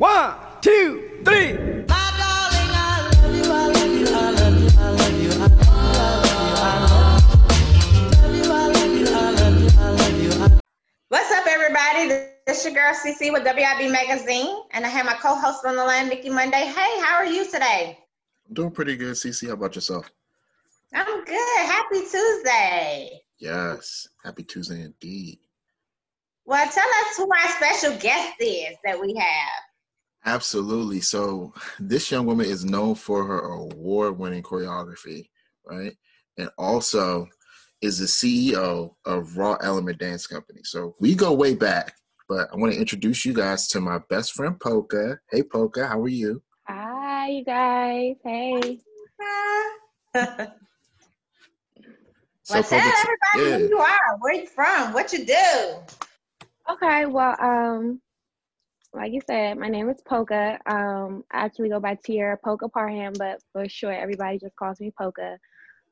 One, two, three. What's up, everybody? This is your girl CC with WIB Magazine, and I have my co-host on the line, Nikki Monday. Hey, how are you today? I'm doing pretty good, CC. How about yourself? I'm good. Happy Tuesday. Yes, happy Tuesday indeed. Well, tell us who our special guest is that we have. Absolutely. So, this young woman is known for her award winning choreography, right? And also is the CEO of Raw Element Dance Company. So, we go way back, but I want to introduce you guys to my best friend, POCA. Hey, POCA, how are you? Hi, you guys. Hey. So, well, tell POCA, t- everybody yeah. who you are, where you from, what you do. Okay, well, um, like you said, my name is POCA. Um, I actually go by Tiara POCA Parham, but for sure, everybody just calls me POCA.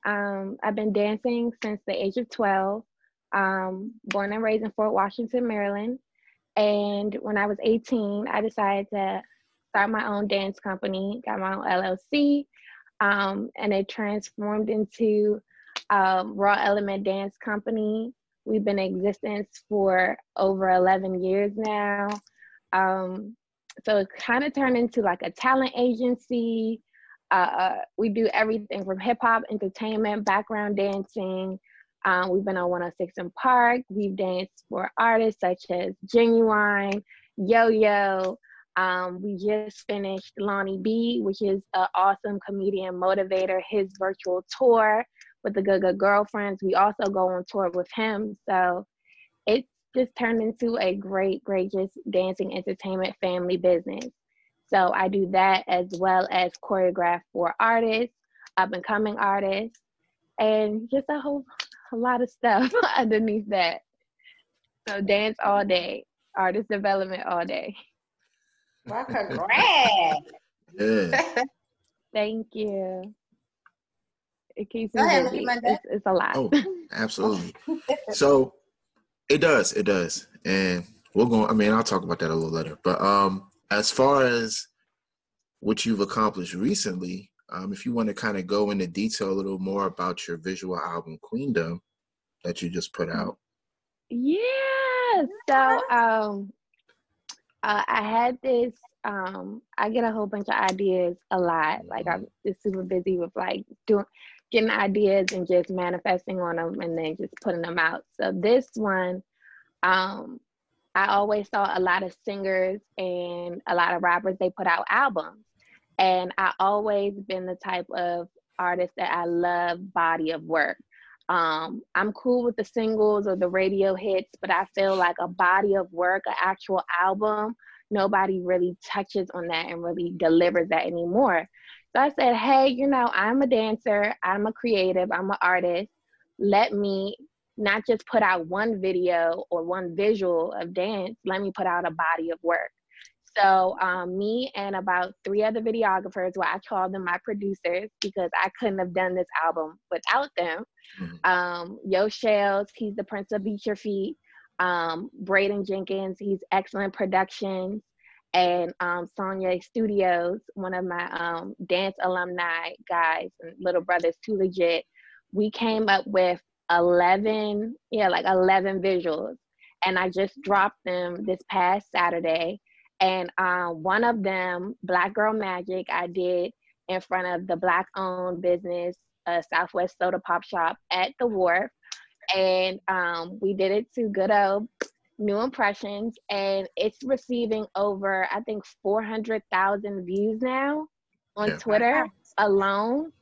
Um, I've been dancing since the age of 12. Um, born and raised in Fort Washington, Maryland. And when I was 18, I decided to start my own dance company, got my own LLC, um, and it transformed into um, Raw Element Dance Company. We've been in existence for over 11 years now. Um, so it kind of turned into like a talent agency. Uh, we do everything from hip hop, entertainment, background dancing. Um, we've been on 106 & Park. We've danced for artists such as Ginuwine, Yo Yo. Um, we just finished Lonnie B, which is an awesome comedian motivator, his virtual tour with the Good Good Girlfriends. We also go on tour with him. So it's just turned into a great, great just dancing entertainment family business. So I do that as well as choreograph for artists, up and coming artists, and just a whole a lot of stuff underneath that. So dance all day, artist development all day. Well, congrats. Yeah. Thank you. It keeps me busy. It's, it's a lot. Oh, absolutely. So it does, it does. And we're going I mean, I'll talk about that a little later. But um as far as what you've accomplished recently, um, if you want to kind of go into detail a little more about your visual album Queendom that you just put out. Yeah. So um uh, I had this um I get a whole bunch of ideas a lot. Like I'm just super busy with like doing getting ideas and just manifesting on them and then just putting them out. So this one um I always saw a lot of singers and a lot of rappers they put out albums. And I always been the type of artist that I love body of work. Um, I'm cool with the singles or the radio hits, but I feel like a body of work, an actual album, nobody really touches on that and really delivers that anymore. So I said, hey, you know, I'm a dancer, I'm a creative, I'm an artist. Let me not just put out one video or one visual of dance, let me put out a body of work. So um, me and about three other videographers, well, I call them my producers because I couldn't have done this album without them. Mhm. Um, Yo Shells, he's the Prince of Beat Your Feet. Um, Braden Jenkins, he's excellent productions. And um, Sonia Studios, one of my um, dance alumni guys and little brothers, too legit. We came up with 11, yeah, like 11 visuals. And I just dropped them this past Saturday. And um, one of them, Black Girl Magic, I did in front of the Black owned business, uh, Southwest Soda Pop Shop at the Wharf. And um, we did it to good old New Impressions. And it's receiving over, I think, 400,000 views now on Yeah. Twitter alone.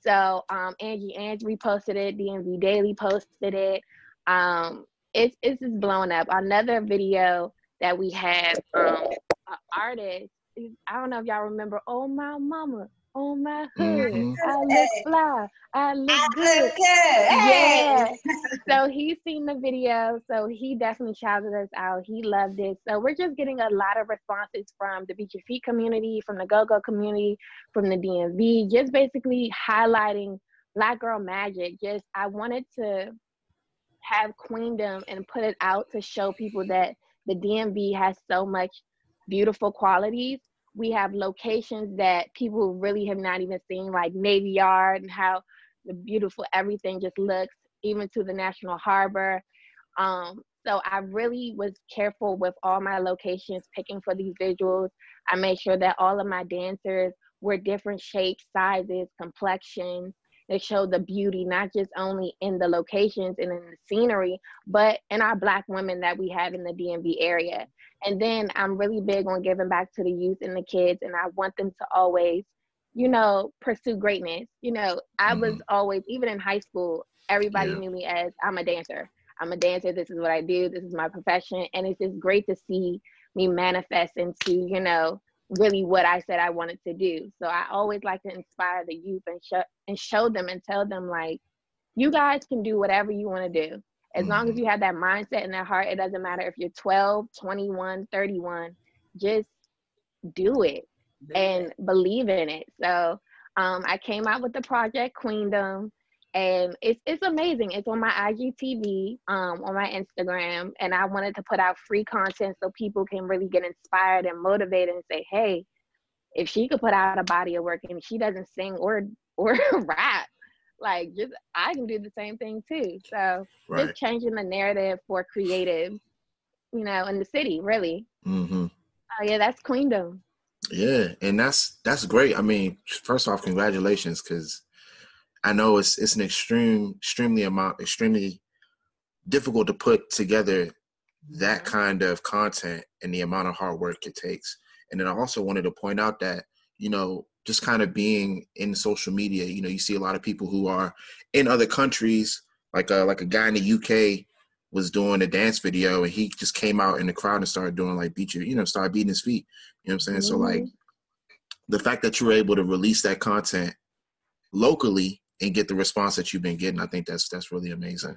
So um, Angie Ange reposted it, DMV Daily posted it. Um, it's, it's just blowing up. Another video that we had from an artist. I don't know if y'all remember. Oh my mama, oh my hood. Mhm. I look fly. I look I good. look good. Hey. So he's seen the video, so he definitely shouted us out. He loved it. So we're just getting a lot of responses from the Beat Your Feet community, from the Go Go community, from the DMV, just basically highlighting Black Girl Magic. Just I wanted to have Queendom and put it out to show people that the DMV has so much beautiful qualities. We have locations that people really have not even seen, like Navy Yard and how the beautiful everything just looks, even to the National Harbor. Um, so I really was careful with all my locations, picking for these visuals. I made sure that all of my dancers were different shapes, sizes, complexions. They showed the beauty, not just only in the locations and in the scenery, but in our Black women that we have in the DMV area. And then I'm really big on giving back to the youth and the kids, and I want them to always, you know, pursue greatness. You know, I mm-hmm. was always, even in high school, everybody yeah. knew me as I'm a dancer. I'm a dancer. This is what I do. This is my profession. And it's just great to see me manifest into, you know, really what I said I wanted to do. So I always like to inspire the youth and show and show them and tell them like, you guys can do whatever you want to do. As mm-hmm. long as mm-hmm. you have that mindset in that heart, it doesn't matter if you're 12, 21, 31, just do it and believe in it. So um, I came out with the project Queendom and it's it's amazing. It's on my IGTV, um, on my Instagram, and I wanted to put out free content so people can really get inspired and motivated and say, hey, if she could put out a body of work and she doesn't sing or or rap, like just I can do the same thing too. So right. just changing the narrative for creative, you know, in the city, really. Mm-hmm. Oh yeah, that's queendom. Yeah, and that's that's great. I mean, first off, congratulations, because I know it's it's an extreme, extremely amount, extremely difficult to put together that kind of content and the amount of hard work it takes. And then I also wanted to point out that you know just kind of being in social media, you know, you see a lot of people who are in other countries, like a like a guy in the UK was doing a dance video and he just came out in the crowd and started doing like beat you, you know, started beating his feet. You know what I'm saying? Mm-hmm. So like the fact that you were able to release that content locally and get the response that you've been getting. I think that's that's really amazing.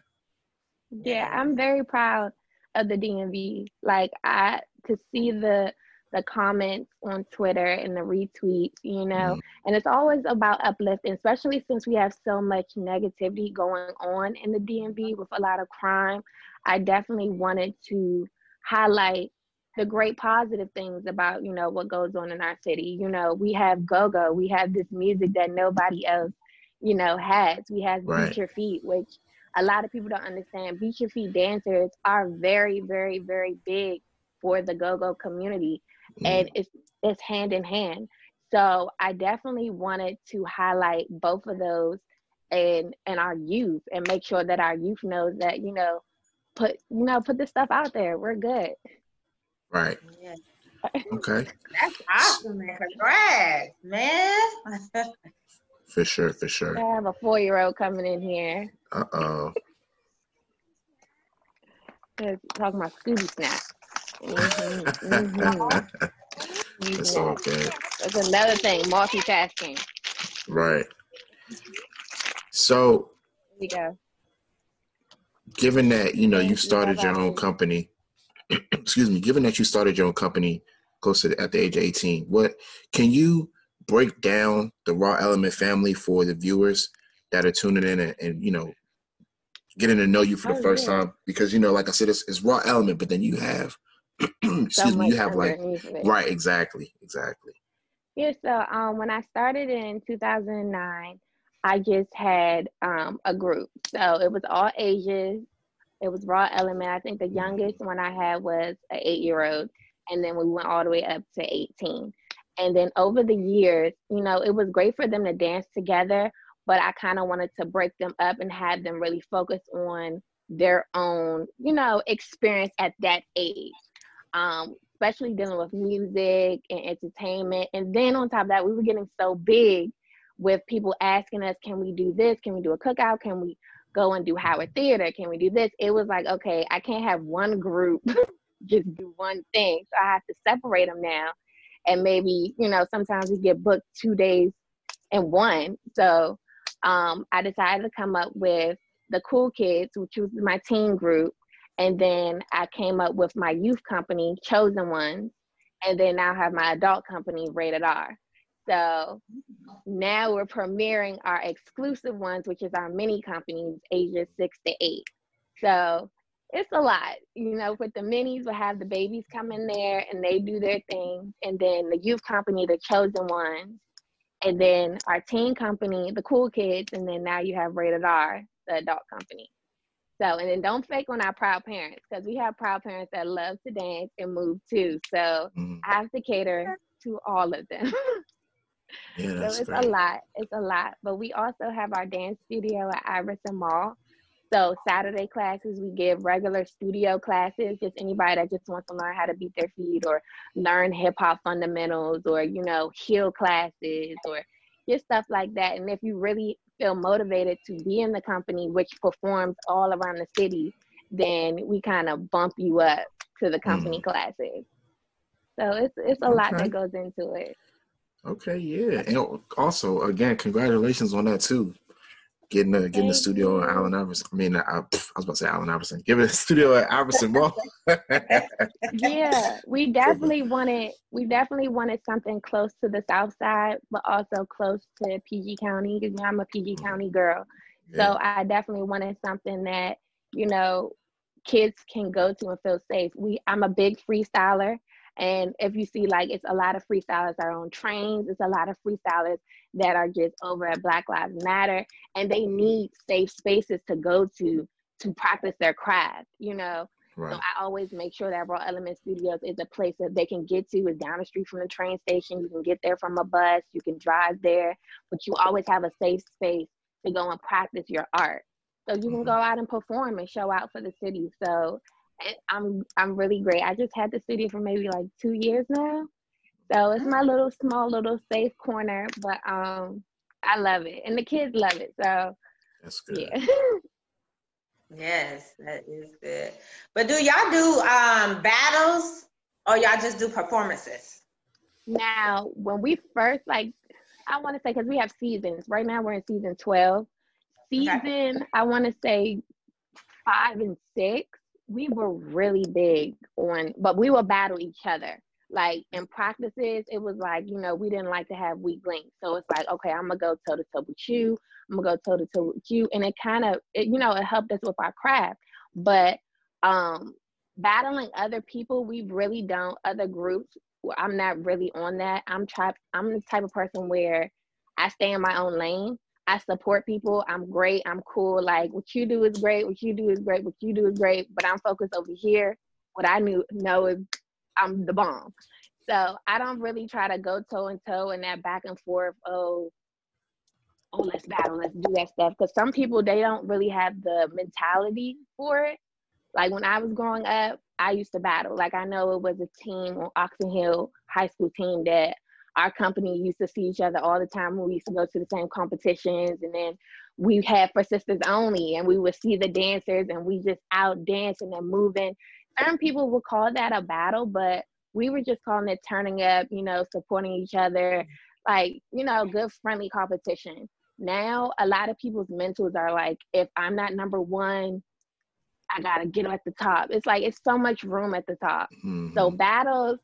Yeah, I'm very proud of the DMV. Like I to see the the comments on Twitter and the retweets, you know, mm and it's always about uplifting, especially since we have so much negativity going on in the DMV with a lot of crime. I definitely wanted to highlight the great positive things about, you know, what goes on in our city. You know, we have go-go, we have this music that nobody else you know, hats. We have right. Beat Your Feet, which a lot of people don't understand. Beat Your Feet dancers are very, very, very big for the go-go community. Mm. And it's it's hand in hand. So I definitely wanted to highlight both of those and and our youth and make sure that our youth knows that, you know, put you know, put this stuff out there. We're good. Right. Yeah. Okay. That's awesome, man. Congrats, man. For sure, for sure. I have a four year old coming in here. Uh oh. talking about Scooby Snap. Mm-hmm, mm-hmm. It's all good. That's another thing, multitasking. Right. So, Here we go. Given that you know you started your own company, excuse me. Given that you started your own company close to the, at the age of eighteen, what can you break down the raw element family for the viewers that are tuning in and, and you know getting to know you for the oh, first yeah. time. Because you know like i said it's, it's raw element but then you have excuse me you have like right exactly exactly. Yeah so um when i started in 2009 i just had um a group. So it was all ages. It was raw element. I think the youngest one i had was an eight year old and then we went all the way up to 18 and then over the years, you know, it was great for them to dance together, but I kind of wanted to break them up and have them really focus on their own, you know, experience at that age. Um, especially dealing with music and entertainment. And then on top of that, we were getting so big with people asking us, can we do this? Can we do a cookout? Can we go and do Howard Theater? Can we do this? It was like, okay, I can't have one group just do one thing. So I have to separate them now and maybe you know sometimes we get booked two days in one. So um, i decided to come up with the cool kids which was my teen group. And then i came up with my youth company chosen ones. And then now have my adult company rated r. So now we're premiering our exclusive ones which is our mini companies ages six to eight. So it's a lot. You know, with the minis, we'll have the babies come in there and they do their thing. And then the youth company, the chosen ones. And then our teen company, the cool kids. And then now you have Rated R, the adult company. So, and then don't fake on our proud parents because we have proud parents that love to dance and move too. So Mhm. I have to cater to all of them. Yeah, so it's great. a lot. It's a lot. But we also have our dance studio at Iverson Mall. So Saturday classes, we give regular studio classes. Just anybody that just wants to learn how to beat their feet or learn hip hop fundamentals or you know heel classes or just stuff like that. And if you really feel motivated to be in the company, which performs all around the city, then we kind of bump you up to the mm-hmm. company classes. So it's it's a lot that goes into it. Okay, yeah, and also again, congratulations on that too. Getting the getting the studio at. Allen Iverson. I mean, I, I was about to say Allen Iverson. Give it a studio at Iverson Mall. yeah, we definitely wanted we definitely wanted something close to the south side, but also close to PG County because I'm a PG Mhm. County girl. Yeah. So I definitely wanted something that, you know, kids can go to and feel safe. We I'm a big freestyler. And if you see like it's a lot of freestylers that are on trains, it's a lot of freestylers that are just over at Black Lives Matter and they need safe spaces to go to to practice their craft, you know. So. I always make sure that Raw Element Studios is a place that they can get to. It's down the street from the train station. You can get there from a bus. You can drive there, but you always have a safe space to go and practice your art. So you can Mhm. go out and perform and show out for the city. So I'm I'm really great. I just had the studio for maybe like two years now. So it's my little small little safe corner, but um I love it and the kids love it. So That's good. yeah. Yes, that is good. But do y'all do um battles or y'all just do performances? Now, when we first like, I want to say because we have seasons. Right now, we're in season twelve. Season, I want to say five and six. We were really big on, but we will battle each other. Like in practices, it was like you know we didn't like to have weak links. So it's like, okay, I'm gonna go toe to toe with you. I'm gonna go toe to toe with you, and it kind of, it, you know, it helped us with our craft. But um battling other people, we really don't. Other groups, I'm not really on that. I'm type I'm the type of person where I stay in my own lane. I support people. I'm great. I'm cool. Like what you do is great. What you do is great. What you do is great. But I'm focused over here. What I knew know is I'm the bomb. So I don't really try to go toe and toe in that back and forth. Oh, oh, let's battle. Let's do that stuff. Because some people they don't really have the mentality for it. Like when I was growing up, I used to battle. Like I know it was a team on Oxon Hill High School team that our company used to see each other all the time we used to go to the same competitions and then we had for sisters only and we would see the dancers and we just out dancing and moving. Some people would call that a battle, but we were just calling it turning up, you know, supporting each other, like, you know, good friendly competition. Now a lot of people's mentals are like, if I'm not number one, I gotta get at the top. It's like it's so much room at the top. Mhm. So battles,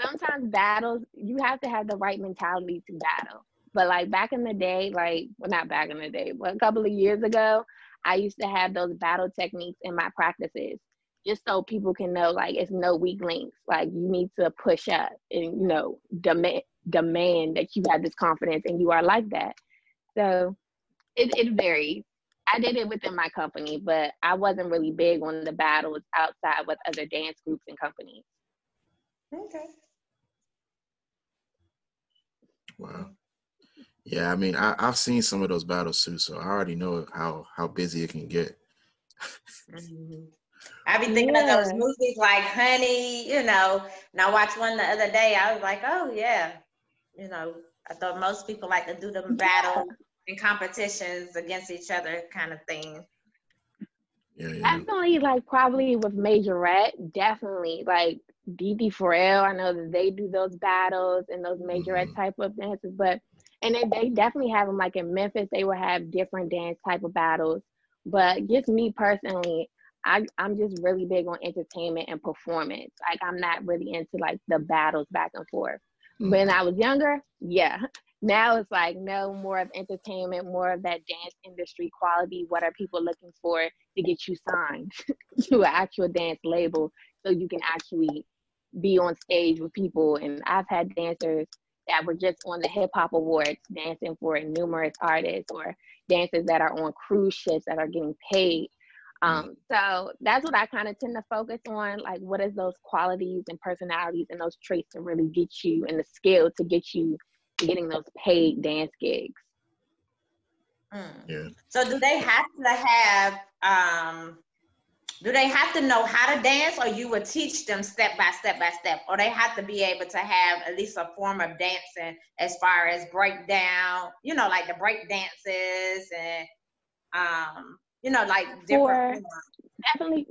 sometimes battles, you have to have the right mentality to battle. But like back in the day, like well not back in the day, but a couple of years ago, I used to have those battle techniques in my practices. Just so people can know like it's no weak links. Like you need to push up and you know, demand demand that you have this confidence and you are like that. So it, it varies. I did it within my company, but I wasn't really big on the battles outside with other dance groups and companies. Okay. Wow. Yeah, I mean, I, I've seen some of those battles too, so I already know how how busy it can get. Mm-hmm. I be thinking of those movies like Honey, you know. And I watched one the other day. I was like, oh yeah, you know. I thought most people like to do them battle and competitions against each other, kind of thing. Yeah, yeah. Definitely, like probably with Majorette, definitely like DD Pharrell. I know that they do those battles and those Majorette Mhm. type of dances, but and they, they definitely have them like in Memphis. They will have different dance type of battles. But just me personally, I I'm just really big on entertainment and performance. Like I'm not really into like the battles back and forth. Mm. When I was younger, yeah, now it's like no more of entertainment, more of that dance industry quality. What are people looking for to get you signed to an actual dance label so you can actually be on stage with people? And I've had dancers that were just on the hip hop awards dancing for numerous artists or dancers that are on cruise ships that are getting paid. Um, so that's what I kind of tend to focus on. Like, what is those qualities and personalities and those traits to really get you and the skill to get you getting those paid dance gigs. Mm. Yeah. So do they have to have um do they have to know how to dance or you would teach them step by step by step or they have to be able to have at least a form of dancing as far as breakdown you know like the break dances and um you know like different for, definitely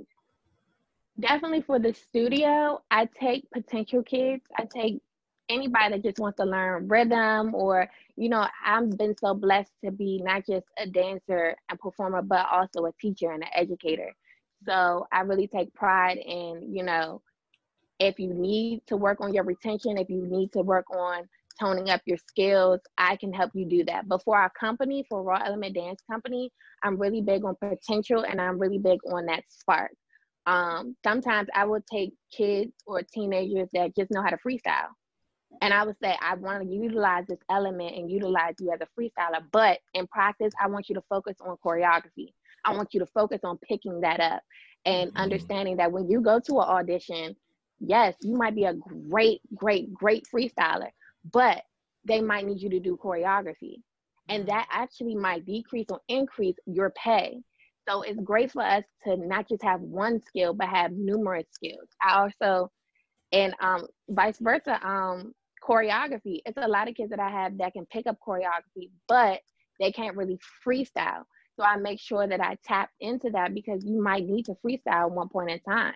definitely for the studio i take potential kids. I take anybody that just wants to learn rhythm or you know i've been so blessed to be not just a dancer and performer but also a teacher and an educator. So i really take pride in you know if you need to work on your retention if you need to work on toning up your skills i can help you do that but for our company for raw element dance company i'm really big on potential and i'm really big on that spark um, sometimes i will take kids or teenagers that just know how to freestyle and I would say, I want to utilize this element and utilize you as a freestyler. But in practice, I want you to focus on choreography. I want you to focus on picking that up and mm-hmm. understanding that when you go to an audition, yes, you might be a great, great, great freestyler, but they might need you to do choreography. And that actually might decrease or increase your pay. So it's great for us to not just have one skill, but have numerous skills. I also, and um, vice versa, um, choreography. It's a lot of kids that I have that can pick up choreography, but they can't really freestyle. So I make sure that I tap into that because you might need to freestyle at one point in time.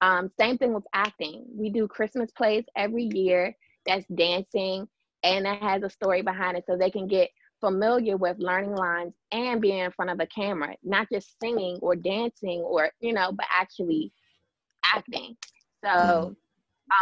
Um, same thing with acting. We do Christmas plays every year that's dancing and that has a story behind it so they can get familiar with learning lines and being in front of a camera, not just singing or dancing or, you know, but actually acting. So mm-hmm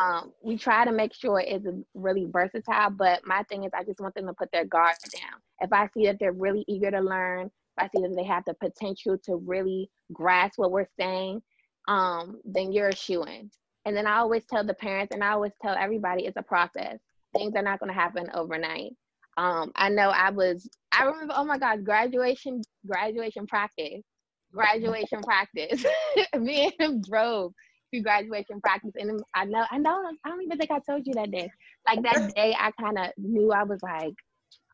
um, we try to make sure it's really versatile, but my thing is I just want them to put their guard down. If I see that they're really eager to learn, if I see that they have the potential to really grasp what we're saying, um, then you're a shoe in. And then I always tell the parents and I always tell everybody it's a process. Things are not going to happen overnight. Um, I know I was, I remember, oh my God, graduation, graduation practice, graduation practice. Me and him drove to graduation practice. And I know, I know, I don't even think I told you that day. Like that day, I kind of knew I was like,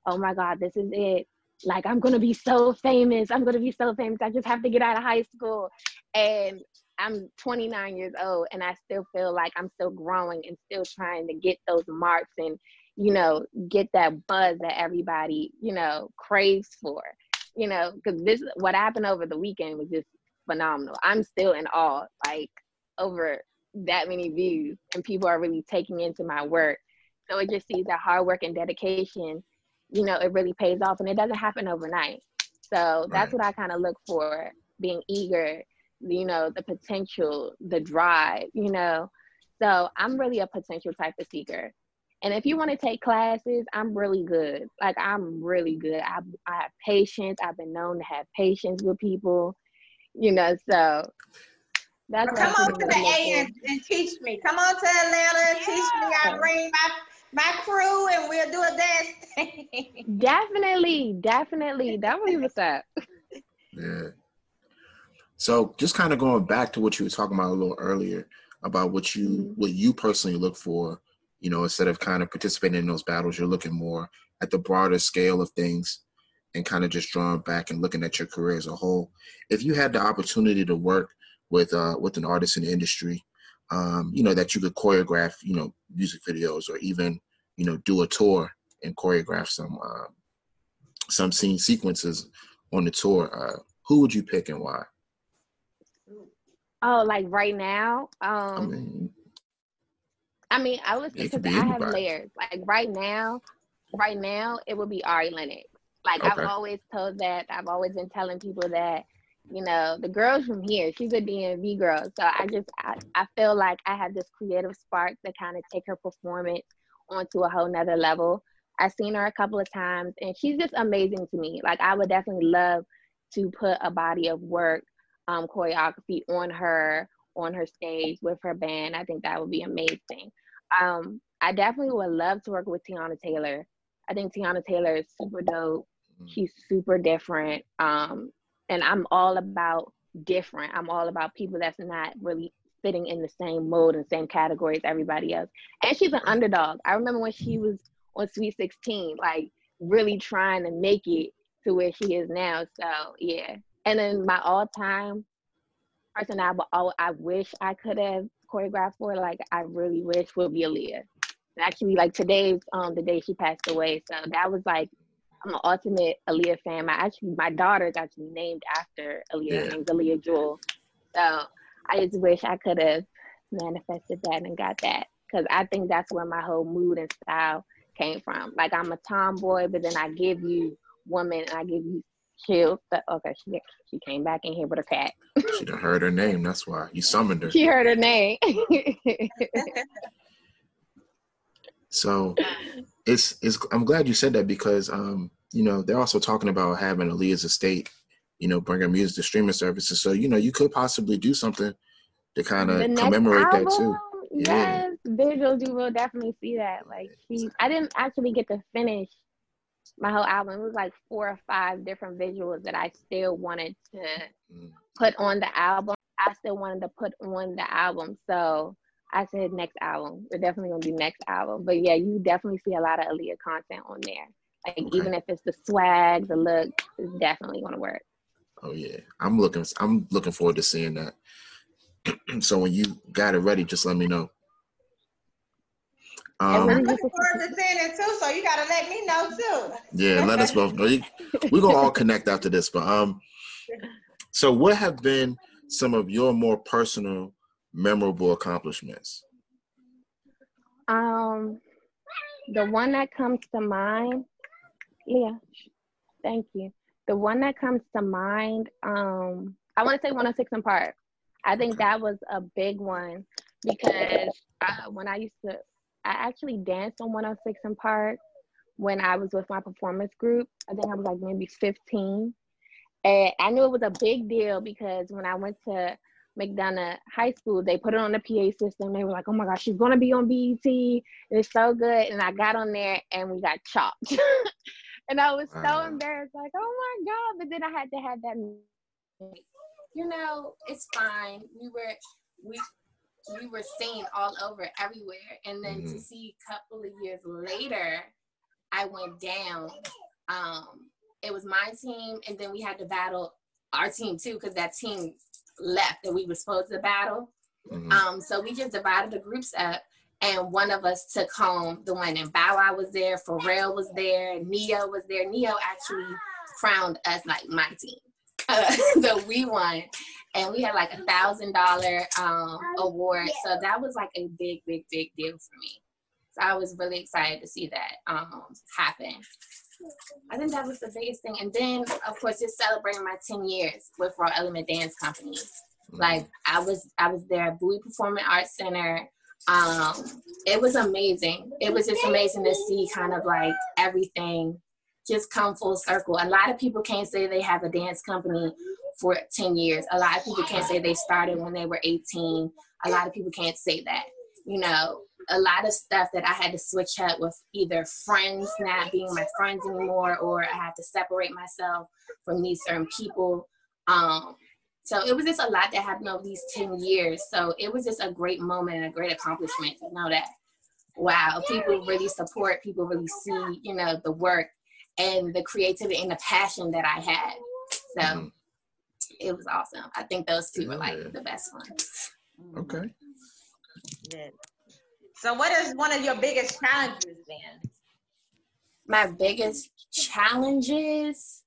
oh my God, this is it. Like, I'm going to be so famous. I'm going to be so famous. I just have to get out of high school. And I'm 29 years old and I still feel like I'm still growing and still trying to get those marks and, you know, get that buzz that everybody, you know, craves for, you know, because this, what happened over the weekend was just phenomenal. I'm still in awe. Like, over that many views and people are really taking into my work. So it just sees that hard work and dedication, you know, it really pays off and it doesn't happen overnight. So that's right. what I kind of look for being eager, you know, the potential, the drive, you know. So I'm really a potential type of seeker. And if you want to take classes, I'm really good. Like I'm really good. I, I have patience. I've been known to have patience with people, you know. So that's come on to the A and, and, teach me. Come on to Atlanta and yeah. teach me. I bring my my crew and we'll do a dance. definitely, definitely. That was what's up. Yeah. So just kind of going back to what you were talking about a little earlier about what you mm-hmm. what you personally look for, you know, instead of kind of participating in those battles, you're looking more at the broader scale of things and kind of just drawing back and looking at your career as a whole. If you had the opportunity to work with uh, with an artist in the industry, um, you know, that you could choreograph, you know, music videos or even, you know, do a tour and choreograph some uh, some scene sequences on the tour. Uh, who would you pick and why? Oh, like right now? Um, I mean, I mean, I was because I have layers. Like right now, right now, it would be Ari Lennox. Like okay. I've always told that. I've always been telling people that you know, the girl's from here. She's a DMV girl. So I just, I, I feel like I have this creative spark to kind of take her performance onto a whole nother level. I've seen her a couple of times, and she's just amazing to me. Like I would definitely love to put a body of work, um, choreography on her on her stage with her band. I think that would be amazing. Um, I definitely would love to work with Teyana Taylor. I think Teyana Taylor is super dope. Mm-hmm. She's super different. Um, and I'm all about different. I'm all about people that's not really fitting in the same mode and same category as everybody else. And she's an underdog. I remember when she was on Sweet 16, like really trying to make it to where she is now. So yeah. And then my all time person I, I wish I could have choreographed for, like I really wish would be Aaliyah. Actually, like today's um the day she passed away. So that was like I'm an ultimate Aaliyah fan. My actually my daughter is actually named after Aaliyah, yeah. named Aaliyah Jewel. So I just wish I could have manifested that and got that because I think that's where my whole mood and style came from. Like I'm a tomboy, but then I give you woman and I give you chill. But okay, she she came back in here with her cat. she done heard her name. That's why you summoned her. She heard her name. so it's it's. I'm glad you said that because um you know they're also talking about having Aaliyah's estate. You know, bringing music to streaming services. So you know you could possibly do something to kind of commemorate album, that too. Yes, yeah. visuals you will definitely see that. Like she, I didn't actually get to finish my whole album. It was like four or five different visuals that I still wanted to mm. put on the album. I still wanted to put on the album. So I said next album. We're definitely gonna do next album. But yeah, you definitely see a lot of Aaliyah content on there. Like okay. even if it's the swag, the look, it's definitely gonna work. Oh yeah. I'm looking I'm looking forward to seeing that. so when you got it ready, just let me know. Um, I'm looking forward to seeing it too, so you gotta let me know too. Yeah, let us both know. We're gonna all connect after this, but um, so what have been some of your more personal, memorable accomplishments? Um, the one that comes to mind, yeah, thank you. The one that comes to mind, um, I want to say 106 & Park. I think that was a big one because uh, when I used to I actually danced on 106 & Park when I was with my performance group. I think I was like maybe 15. And I knew it was a big deal because when I went to McDonough High School, they put it on the PA system. They were like, oh my gosh, she's gonna be on BET. It's so good. And I got on there and we got chopped. and I was so uh-huh. embarrassed, like, oh my God. But then I had to have that. You know, it's fine. We were, we, we were seen all over everywhere. And then mm-hmm. to see a couple of years later, I went down. Um, it was my team, and then we had to battle our team too, because that team left that we were supposed to battle. Mm-hmm. Um, so we just divided the groups up, and one of us took home the one. And Bow Wow was there, Pharrell was there, Ne-Yo was there. Ne-Yo actually crowned us like my team. Uh, so we won and we had like a thousand dollar um award. So that was like a big, big, big deal for me. So I was really excited to see that um happen. I think that was the biggest thing. And then of course just celebrating my 10 years with Raw Element Dance Company. Like I was I was there at Bowie Performing Arts Center. Um it was amazing. It was just amazing to see kind of like everything just come full circle. A lot of people can't say they have a dance company for 10 years. A lot of people can't say they started when they were 18. A lot of people can't say that. You know, a lot of stuff that I had to switch up with either friends not being my friends anymore, or I had to separate myself from these certain people. Um, so it was just a lot that happened over these 10 years. So it was just a great moment and a great accomplishment to know that, wow, people really support, people really see, you know, the work and the creativity and the passion that I had. So mm-hmm. It was awesome. I think those two were like the best ones. Okay. Good. So what is one of your biggest challenges then? My biggest challenges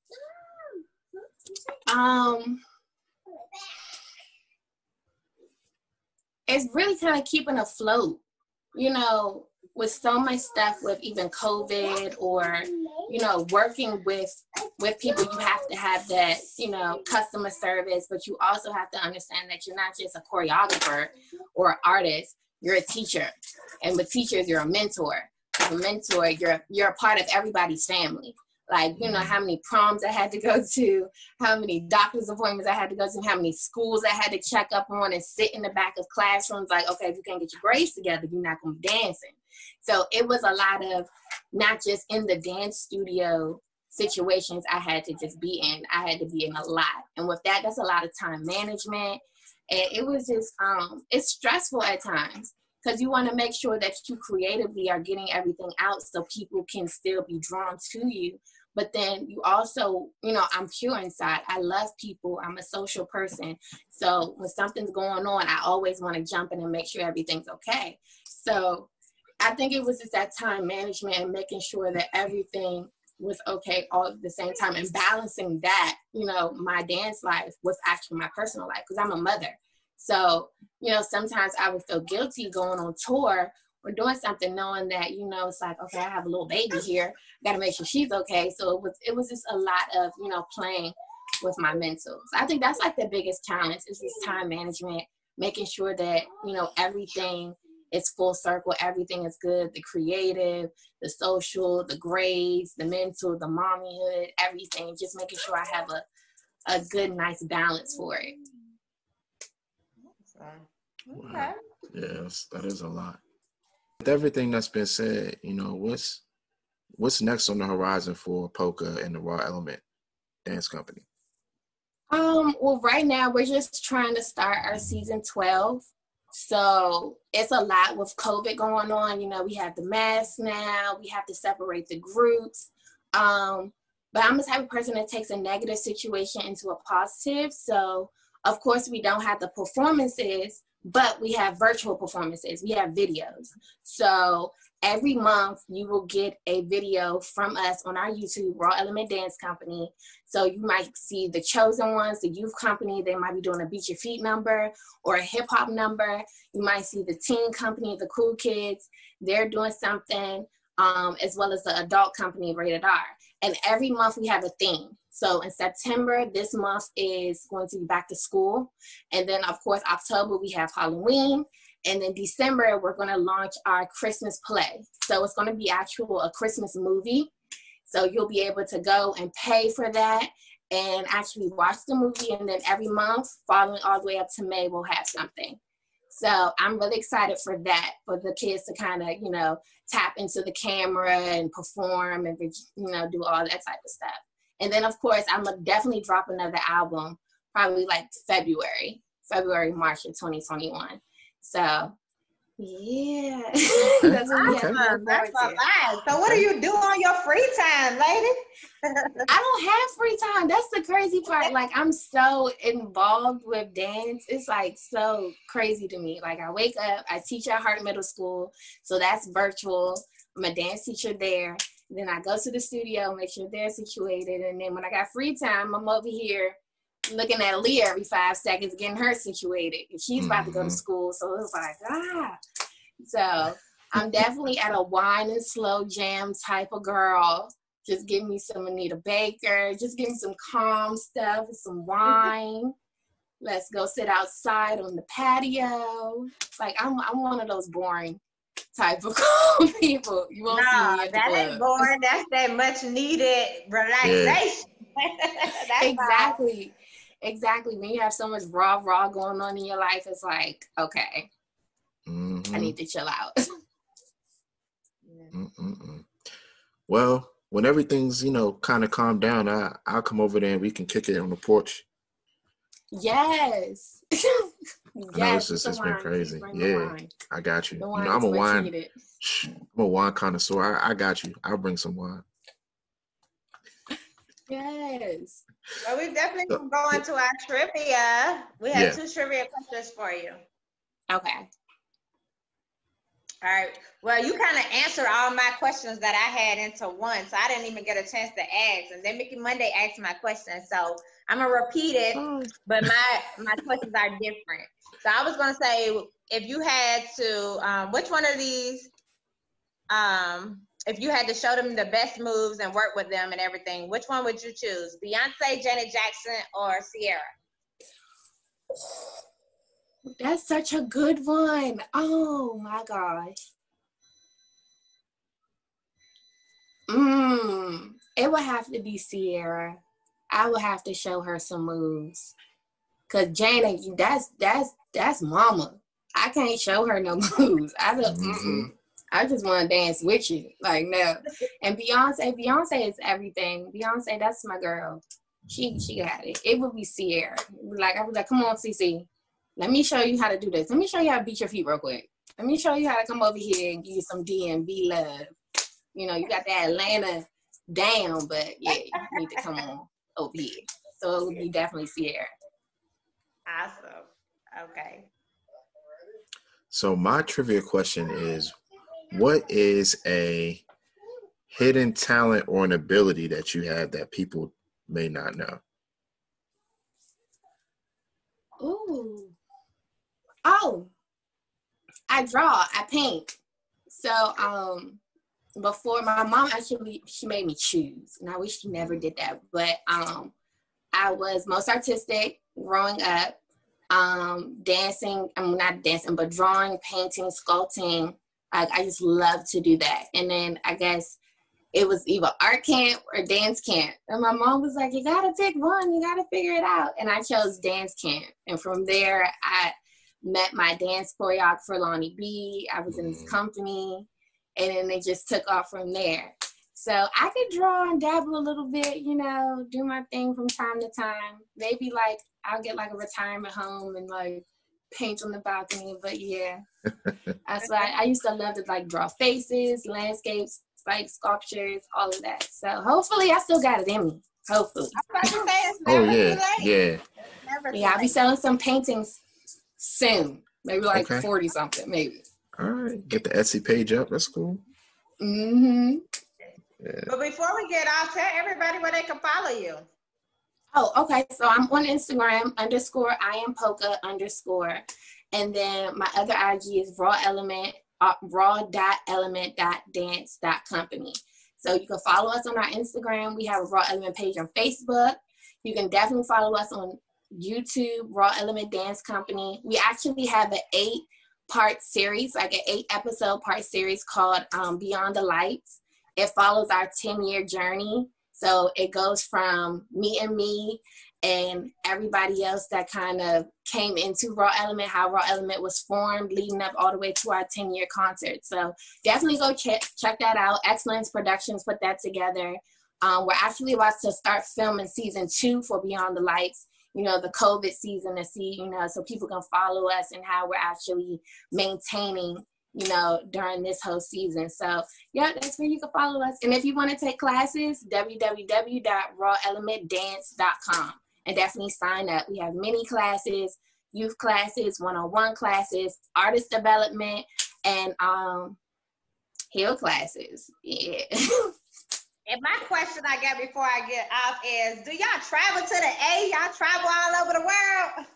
um it's really kind of keeping afloat. You know, with so much stuff with even COVID or you know working with with people, you have to have that you know customer service, but you also have to understand that you're not just a choreographer or an artist. You're a teacher, and with teachers, you're a mentor. of a mentor, you're you're a part of everybody's family. Like, you know, mm-hmm. how many proms I had to go to, how many doctor's appointments I had to go to, how many schools I had to check up on and sit in the back of classrooms. Like, okay, if you can't get your grades together, you're not gonna be dancing. So it was a lot of not just in the dance studio situations I had to just be in. I had to be in a lot. And with that, that's a lot of time management. And it was just um it's stressful at times because you want to make sure that you creatively are getting everything out so people can still be drawn to you but then you also you know i'm pure inside i love people i'm a social person so when something's going on i always want to jump in and make sure everything's okay so i think it was just that time management and making sure that everything was okay all at the same time and balancing that you know my dance life with actually my personal life because i'm a mother so, you know, sometimes I would feel guilty going on tour or doing something knowing that, you know, it's like, okay, I have a little baby here. Gotta make sure she's okay. So it was it was just a lot of, you know, playing with my mental. So I think that's like the biggest challenge is this time management, making sure that, you know, everything is full circle, everything is good, the creative, the social, the grades, the mental, the mommyhood, everything, just making sure I have a, a good, nice balance for it. Okay. Wow. Yes, that is a lot. With everything that's been said, you know, what's what's next on the horizon for POCA and the Raw Element Dance Company? Um, well, right now we're just trying to start our season 12. So it's a lot with COVID going on. You know, we have the masks now, we have to separate the groups. Um, but I'm the type of person that takes a negative situation into a positive. So of course, we don't have the performances, but we have virtual performances. We have videos. So every month you will get a video from us on our YouTube, Raw Element Dance Company. So you might see the chosen ones, the youth company, they might be doing a beat your feet number or a hip hop number. You might see the teen company, the cool kids, they're doing something, um, as well as the adult company, Rated R. And every month we have a theme. So in September, this month is going to be back to school. And then, of course, October, we have Halloween. And then December, we're going to launch our Christmas play. So it's going to be actual a Christmas movie. So you'll be able to go and pay for that and actually watch the movie. And then every month, following all the way up to May, we'll have something. So I'm really excited for that, for the kids to kind of, you know, tap into the camera and perform and, you know, do all that type of stuff. And then of course I'm gonna definitely drop another album probably like February, February, March of 2021. So yeah. that's what awesome. That's my So what do you do on your free time, lady? I don't have free time. That's the crazy part. Like I'm so involved with dance. It's like so crazy to me. Like I wake up, I teach at Hart Middle School. So that's virtual. I'm a dance teacher there. Then I go to the studio, make sure they're situated. And then when I got free time, I'm over here looking at Leah every five seconds, getting her situated. And she's mm-hmm. about to go to mm-hmm. school. So it's like, ah. So I'm definitely at a wine and slow jam type of girl. Just give me some Anita Baker. Just give me some calm stuff, some wine. Let's go sit outside on the patio. Like I'm, I'm one of those boring type of people. You won't no, see me that ain't boring. That's that much needed relaxation. Yeah. exactly. Exactly. When you have so much raw, raw going on in your life, it's like, okay, mm-hmm. I need to chill out. well, when everything's, you know, kind of calmed down, I, I'll come over there and we can kick it on the porch. Yes. Yeah, it's just it's been crazy. Yeah, I got you. you know, I'm a wine. I'm a wine connoisseur. I, I got you. I'll bring some wine. Yes. Well, we definitely so, go into our trivia. We have yeah. two trivia questions for you. Okay. All right. Well, you kind of answered all my questions that I had into one, so I didn't even get a chance to ask. And then Nikki Monday asked my question, so I'm gonna repeat it, oh. but my my questions are different. So I was gonna say, if you had to, um, which one of these, um, if you had to show them the best moves and work with them and everything, which one would you choose? Beyonce, Janet Jackson, or Ciara? That's such a good one. Oh my gosh. Mm, it would have to be Ciara. I would have to show her some moves. Cause Janet, that's that's that's mama. I can't show her no moves. I don't. Mm-hmm. I just want to dance with you. Like no. And Beyonce, Beyonce is everything. Beyonce, that's my girl. She she got it. It would be Ciara. Like I was like, come on, CC. Let me show you how to do this. Let me show you how to beat your feet real quick. Let me show you how to come over here and give you some DMV love. You know, you got that Atlanta down, but yeah, you need to come on over here. So it would be definitely Ciara. Awesome. Okay. So my trivia question is what is a hidden talent or an ability that you have that people may not know? Ooh. Oh, I draw, I paint. So um before my mom actually she made me choose. And I wish she never did that. But um I was most artistic growing up. Um dancing, I'm not dancing, but drawing, painting, sculpting. I, I just love to do that. And then I guess it was either art camp or dance camp. And my mom was like, You gotta pick one, you gotta figure it out. And I chose dance camp. And from there I met my dance choreographer Lonnie B. I was in his mm. company, and then they just took off from there. So I could draw and dabble a little bit, you know, do my thing from time to time. Maybe like I'll get like a retirement home and like paint on the balcony. But yeah, that's why I, I used to love to like draw faces, landscapes, like sculptures, all of that. So hopefully I still got it in me. Hopefully. oh yeah, yeah. Yeah, I'll be selling some paintings soon. Maybe like okay. 40 something, maybe. All right. Get the Etsy page up. That's cool. Mm-hmm. Yeah. But before we get off, tell everybody where they can follow you. Oh, okay. So I'm on Instagram underscore I am POCA underscore. And then my other IG is raw element, uh, raw dot element dot dance dot company. So you can follow us on our Instagram. We have a raw element page on Facebook. You can definitely follow us on YouTube, Raw Element Dance Company. We actually have an eight part series, like an eight episode part series called um, Beyond the Lights. It follows our 10 year journey. So it goes from me and me and everybody else that kind of came into Raw Element, how Raw Element was formed, leading up all the way to our 10 year concert. So definitely go check, check that out. Excellence Productions put that together. Um, we're actually about to start filming season two for Beyond the Lights you know, the COVID season to see, you know, so people can follow us and how we're actually maintaining, you know, during this whole season. So yeah, that's where you can follow us. And if you want to take classes, www.rawelementdance.com and definitely sign up. We have many classes, youth classes, one-on-one classes, artist development, and um hill classes. Yeah. And my question I got before I get off is, do y'all travel to the A? Y'all travel all over the world?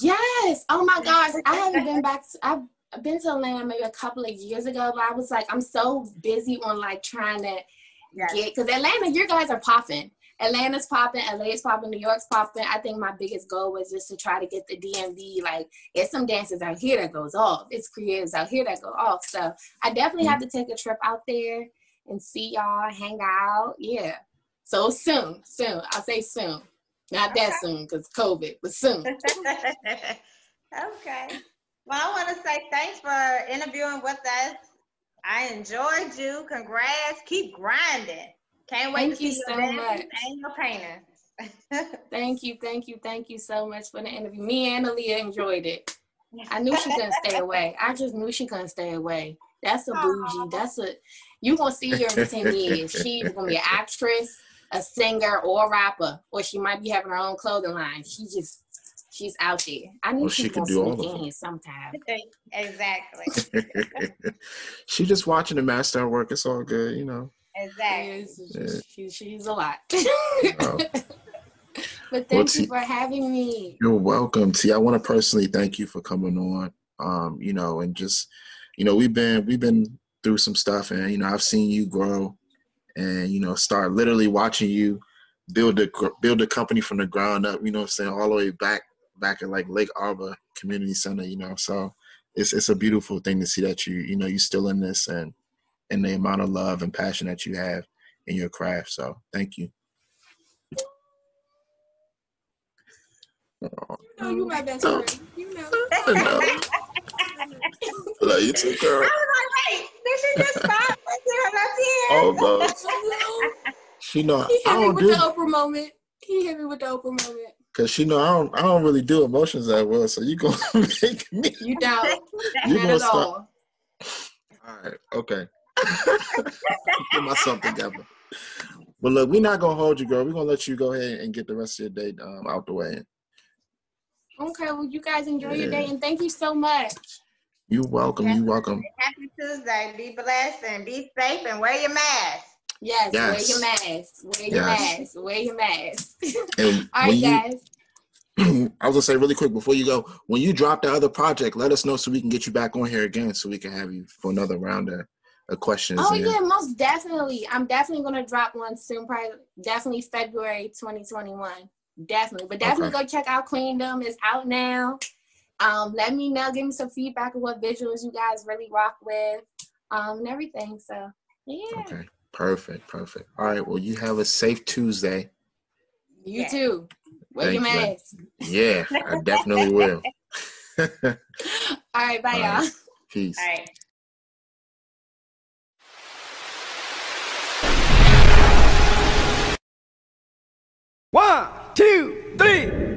Yes. Oh my gosh. I haven't been back. To, I've been to Atlanta maybe a couple of years ago, but I was like, I'm so busy on like trying to yes. get, because Atlanta, you guys are popping. Atlanta's popping, LA's popping, New York's popping. I think my biggest goal was just to try to get the DMV. Like, it's some dances out here that goes off. It's creators out here that go off. So I definitely mm-hmm. have to take a trip out there and see y'all, hang out. Yeah. So soon, soon. I'll say soon. Not that soon because COVID, but soon. okay. Well, I want to say thanks for interviewing with us. I enjoyed you. Congrats. Keep grinding. Can't wait thank to you see so much. and your painting. thank you, thank you, thank you so much for the interview. Me and Aaliyah enjoyed it. I knew she couldn't stay away. I just knew she couldn't stay away. That's a bougie. That's a you gonna see her in ten years. She's gonna be an actress, a singer, or a rapper, or she might be having her own clothing line. She just she's out there. I knew well, she, could do all of them sometime. exactly. she just watching the master work. It's all good, you know. Exactly. Yeah. She, she's a lot. oh. But thank well, you for having me. You're welcome. T, I want to personally thank you for coming on. Um, you know, and just you know, we've been we've been through some stuff, and you know, I've seen you grow, and you know, start literally watching you build a build a company from the ground up. You know, I'm saying all the way back back at like Lake Arbor Community Center. You know, so it's it's a beautiful thing to see that you you know you're still in this and and the amount of love and passion that you have. in your craft. So thank you. You know you my best friend. You know. I know. Love you too, girl. I was like, wait, did she just stop? That's it. Oh, bro. Hello. She know He I hit me don't with do the Oprah moment. He hit me with the Oprah moment. Because she know I don't I don't really do emotions that well. So you gonna make me. You don't. You gonna at stop. all. All right, okay. Get myself together. But look, we're not gonna hold you, girl. We're gonna let you go ahead and get the rest of your day um, out the way. Okay, well, you guys enjoy your day and thank you so much. You're welcome. You're welcome. Happy Tuesday. Be blessed and be safe and wear your mask. Yes, Yes. wear your mask. Wear your Yes. mask. Wear your mask. And All right, you, guys. I was gonna say really quick before you go, when you drop the other project, let us know so we can get you back on here again, so we can have you for another round of, of questions. Oh yeah, most definitely. I'm definitely gonna drop one soon. Probably definitely February 2021. Definitely, but definitely go check out Queendom. It's out now. Um, let me know. Give me some feedback of what visuals you guys really rock with, um, and everything. So yeah, Okay, perfect, perfect. All right, well, you have a safe Tuesday. you Yeah. too. Wear your mask. Yeah, I definitely will. All right, bye, All y'all. right. Peace. All right. One, two, three.